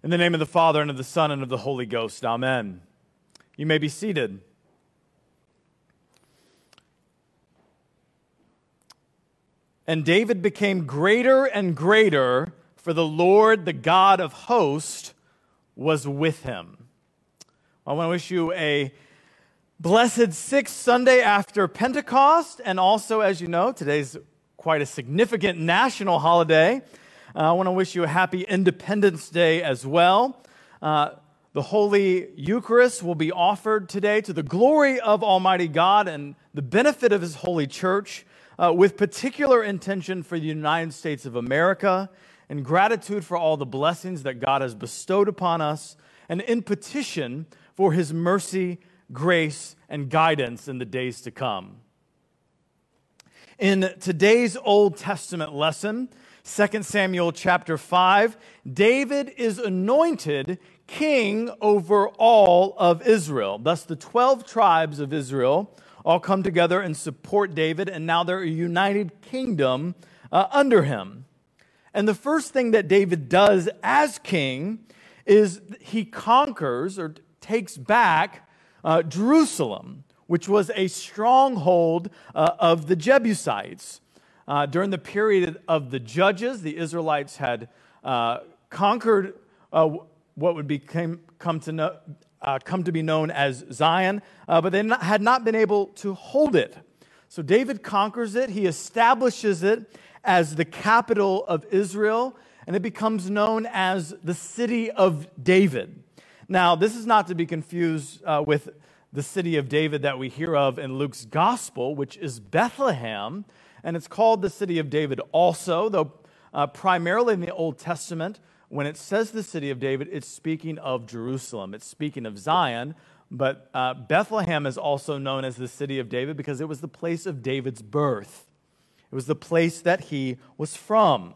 In the name of the Father, and of the Son, and of the Holy Ghost, amen. You may be seated. And David became greater and greater, for the Lord, the God of hosts, was with him. I want to wish you a blessed sixth Sunday after Pentecost, and also, as you know, today's quite a significant national holiday. Uh, I want to wish you a happy Independence Day as well. Uh, the Holy Eucharist will be offered today to the glory of Almighty God and the benefit of His holy church, uh, with particular intention for the United States of America and gratitude for all the blessings that God has bestowed upon us, and in petition for His mercy, grace, and guidance in the days to come. In today's Old Testament lesson, 2 Samuel chapter 5, David is anointed king over all of Israel. Thus, the 12 tribes of Israel all come together and support David, and now they're a united kingdom uh, under him. And the first thing that David does as king is he conquers or takes back uh, Jerusalem, which was a stronghold uh, of the Jebusites. Uh, during the period of the judges, the Israelites had uh, conquered uh, what would become, come, to know, uh, come to be known as Zion, uh, but they not, had not been able to hold it. So David conquers it, he establishes it as the capital of Israel, and it becomes known as the city of David. Now, this is not to be confused uh, with the city of David that we hear of in Luke's gospel, which is Bethlehem and it's called the city of David also, though uh, primarily in the Old Testament, when it says the city of David, it's speaking of Jerusalem, it's speaking of Zion. But uh, Bethlehem is also known as the city of David because it was the place of David's birth. It was the place that he was from.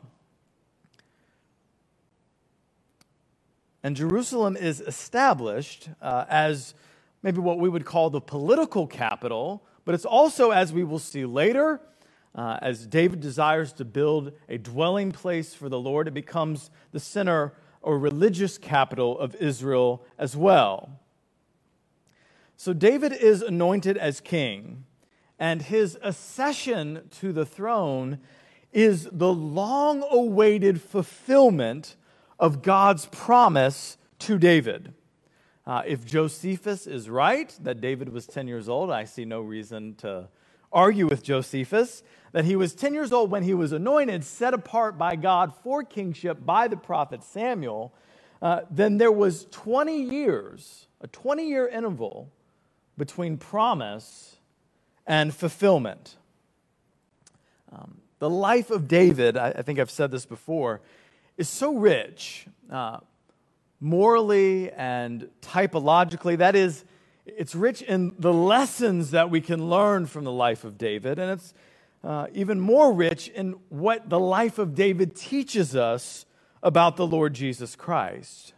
And Jerusalem is established uh, as maybe what we would call the political capital, but it's also, as we will see later, uh, as David desires to build a dwelling place for the Lord, it becomes the center or religious capital of Israel as well. So David is anointed as king, and his accession to the throne is the long awaited fulfillment of God's promise to David. Uh, if Josephus is right, that David was 10 years old, I see no reason to argue with Josephus that he was 10 years old when he was anointed, set apart by God for kingship by the prophet Samuel, uh, then there was 20 years, a 20 year interval between promise and fulfillment. Um, the life of David, I, I, think I've said this before, is so rich, uh, morally and typologically. That is, it's rich in the lessons that we can learn from the life of David, and it's uh, even more rich in what the life of David teaches us about the Lord Jesus Christ.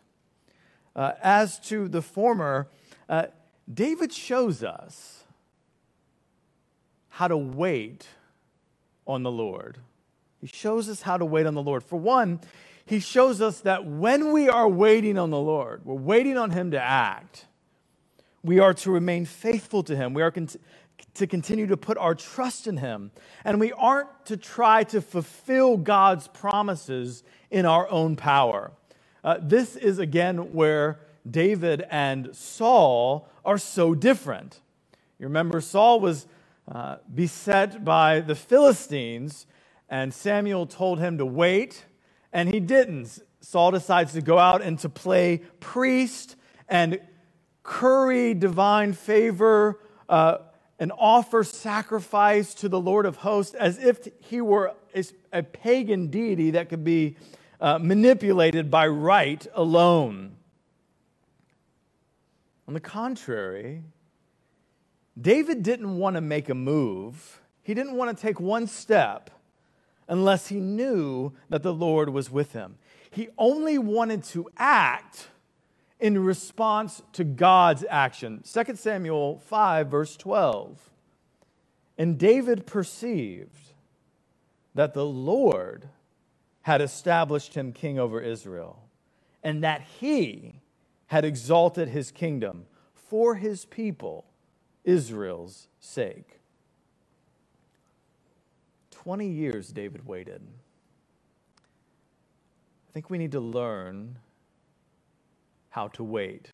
Uh, as to the former, uh, David shows us how to wait on the Lord. He shows us how to wait on the Lord. For one, he shows us that when we are waiting on the Lord, we're waiting on Him to act. We are to remain faithful to Him. We are con- to continue to put our trust in Him. And we aren't to try to fulfill God's promises in our own power. Uh, this is again where David and Saul are so different. You remember, Saul was uh, beset by the Philistines, and Samuel told him to wait, and he didn't. Saul decides to go out and to play priest and curry divine favor. Uh, and offer sacrifice to the Lord of hosts as if he were a pagan deity that could be uh, manipulated by rite alone. On the contrary, David didn't want to make a move, he didn't want to take one step unless he knew that the Lord was with him. He only wanted to act in response to God's action. 2 Samuel 5, verse 12. And David perceived that the Lord had established him king over Israel, and that he had exalted his kingdom for his people, Israel's sake. 20 years David waited. I think we need to learn how to wait.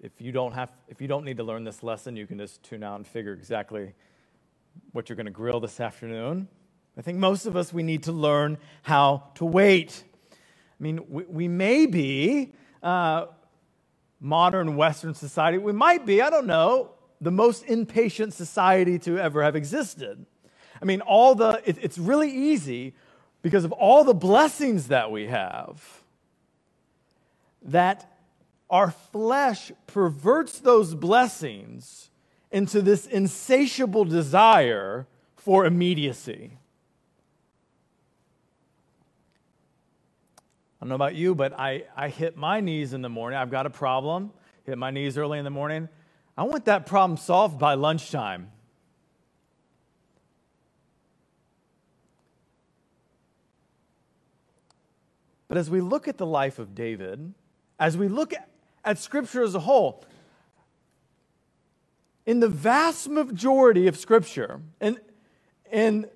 If you don't have if you don't need to learn this lesson, you can just tune out and figure exactly what you're going to grill this afternoon. I think most of us we need to learn how to wait. I mean, we, we may be uh, modern Western society. We might be, I don't know, the most impatient society to ever have existed. I mean, all the, it, it's really easy because of all the blessings that we have that our flesh perverts those blessings into this insatiable desire for immediacy. I don't know about you, but I, I hit my knees in the morning. I've got a problem, hit my knees early in the morning. I want that problem solved by lunchtime. But as we look at the life of David, as we look at, Scripture as a whole, in the vast majority of Scripture, and in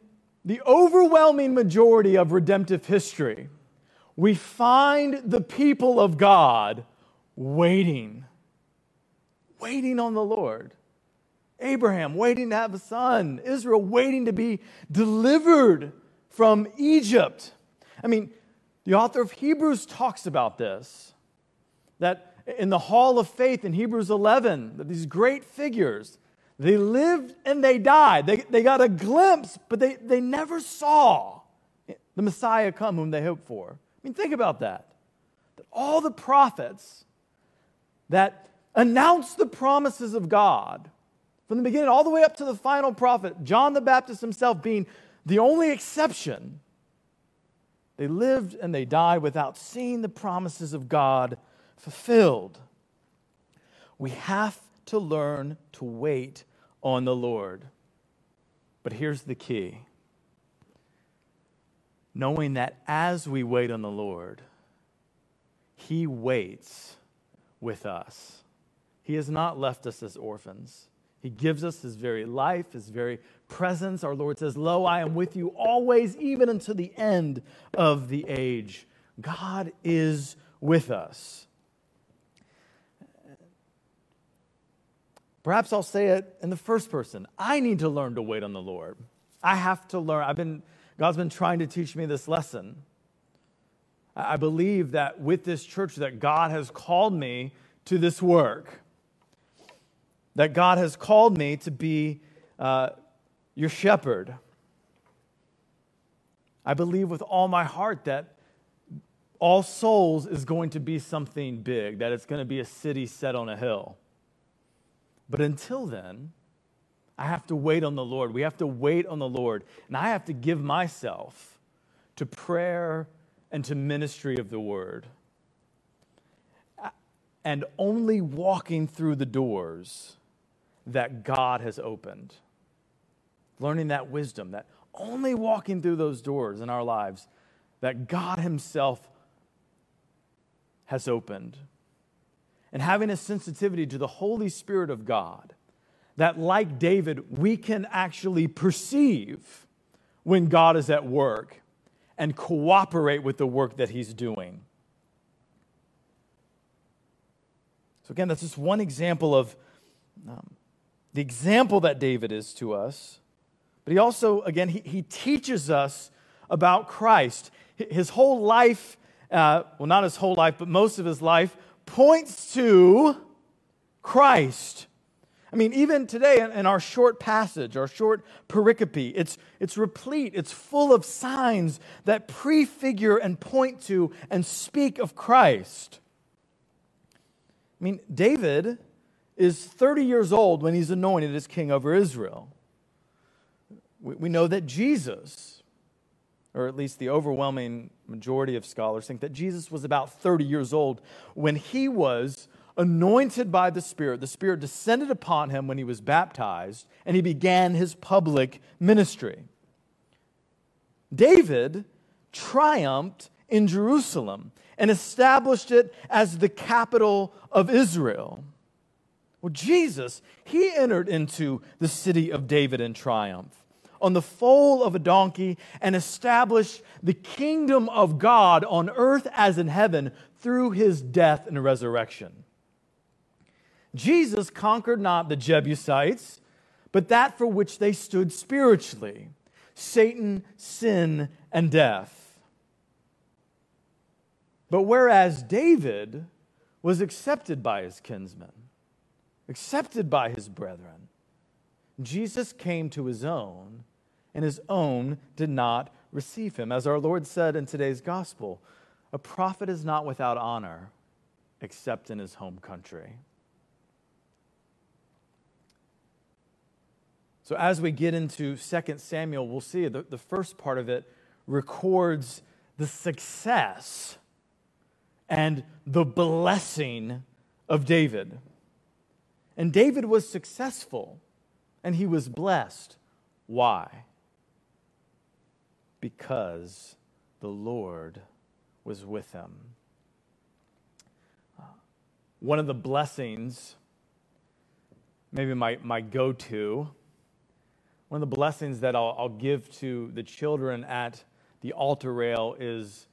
the overwhelming majority of redemptive history, we find the people of God waiting waiting on the Lord. Abraham waiting to have a son. Israel waiting to be delivered from Egypt. I mean, the author of Hebrews talks about this that in the hall of faith in Hebrews 11, that these great figures, they lived and they died. They, they got a glimpse, but they, they never saw the Messiah come whom they hoped for. I mean, think about that. That all the prophets that announced the promises of God from the beginning all the way up to the final prophet, John the Baptist himself being the only exception. They lived and they died without seeing the promises of God fulfilled. We have to learn to wait on the Lord. But here's the key knowing that as we wait on the Lord, He waits with us. He has not left us as orphans. He gives us his very life, his very presence. Our Lord says, Lo, I am with you always, even unto the end of the age. God is with us. Perhaps I'll say it in the first person. I need to learn to wait on the Lord. I have to learn. I've been, God's been trying to teach me this lesson. I believe that with this church that God has called me to this work that God has called me to be uh, your shepherd. I believe with all my heart that all souls is going to be something big, that it's going to be a city set on a hill. But until then, I have to wait on the Lord. We have to wait on the Lord. And I have to give myself to prayer and to ministry of the word. And only walking through the doors that God has opened. Learning that wisdom, that only walking through those doors in our lives that God Himself has opened. And having a sensitivity to the Holy Spirit of God, that like David, we can actually perceive when God is at work and cooperate with the work that He's doing. So, again, that's just one example of um, the example that David is to us, but he also, again, he, he teaches us about Christ. His whole life, uh, well, not his whole life, but most of his life, points to Christ. I mean, even today in our short passage, our short pericope, it's, it's replete, it's full of signs that prefigure and point to and speak of Christ. I mean, David is 30 years old when he's anointed as king over Israel. We, know that Jesus, or at least the overwhelming majority of scholars think that Jesus was about 30 years old when he was anointed by the Spirit. The Spirit descended upon him when he was baptized, and he began his public ministry. David triumphed in Jerusalem and established it as the capital of Israel. Well, Jesus, he entered into the city of David in triumph on the foal of a donkey and established the kingdom of God on earth as in heaven through his death and resurrection. Jesus conquered not the Jebusites, but that for which they stood spiritually Satan, sin, and death. But whereas David was accepted by his kinsmen, accepted by his brethren, Jesus came to his own, and his own did not receive him. As our Lord said in today's gospel, a prophet is not without honor except in his home country. So, as we get into 2 Samuel, we'll see the, the first part of it records the success and the blessing of David. And David was successful and he was blessed. Why? Because the Lord was with him. One of the blessings, maybe my, my go to, one of the blessings that I'll, I'll give to the children at the altar rail is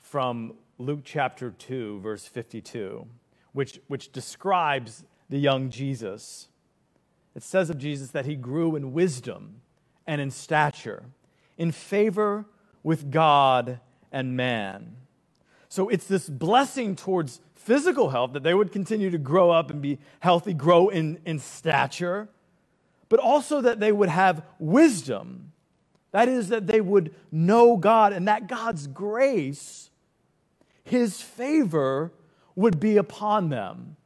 from Luke chapter 2, verse 52, which, which describes the young Jesus. It says of Jesus that he grew in wisdom and in stature, in favor with God and man. So it's this blessing towards physical health that they would continue to grow up and be healthy, grow in, in stature but also that they would have wisdom. That is, that they would know God and that God's grace, His favor, would be upon them.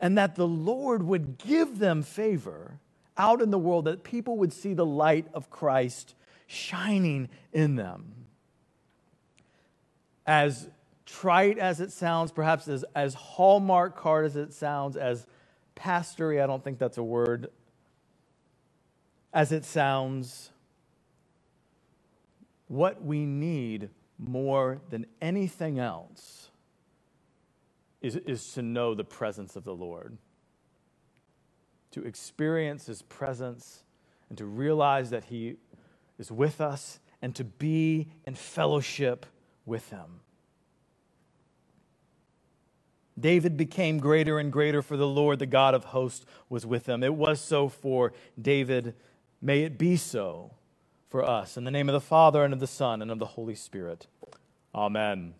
And that the Lord would give them favor out in the world, that people would see the light of Christ shining in them. As trite as it sounds, perhaps as, as hallmark card as it sounds, as pastory, I don't think that's a word, as it sounds, what we need more than anything else is, is to know the presence of the Lord, to experience His presence, and to realize that He is with us, and to be in fellowship with Him. David became greater and greater, for the Lord, the God of hosts, was with him. It was so for David. May it be so for us. In the name of the Father, and of the Son, and of the Holy Spirit. Amen.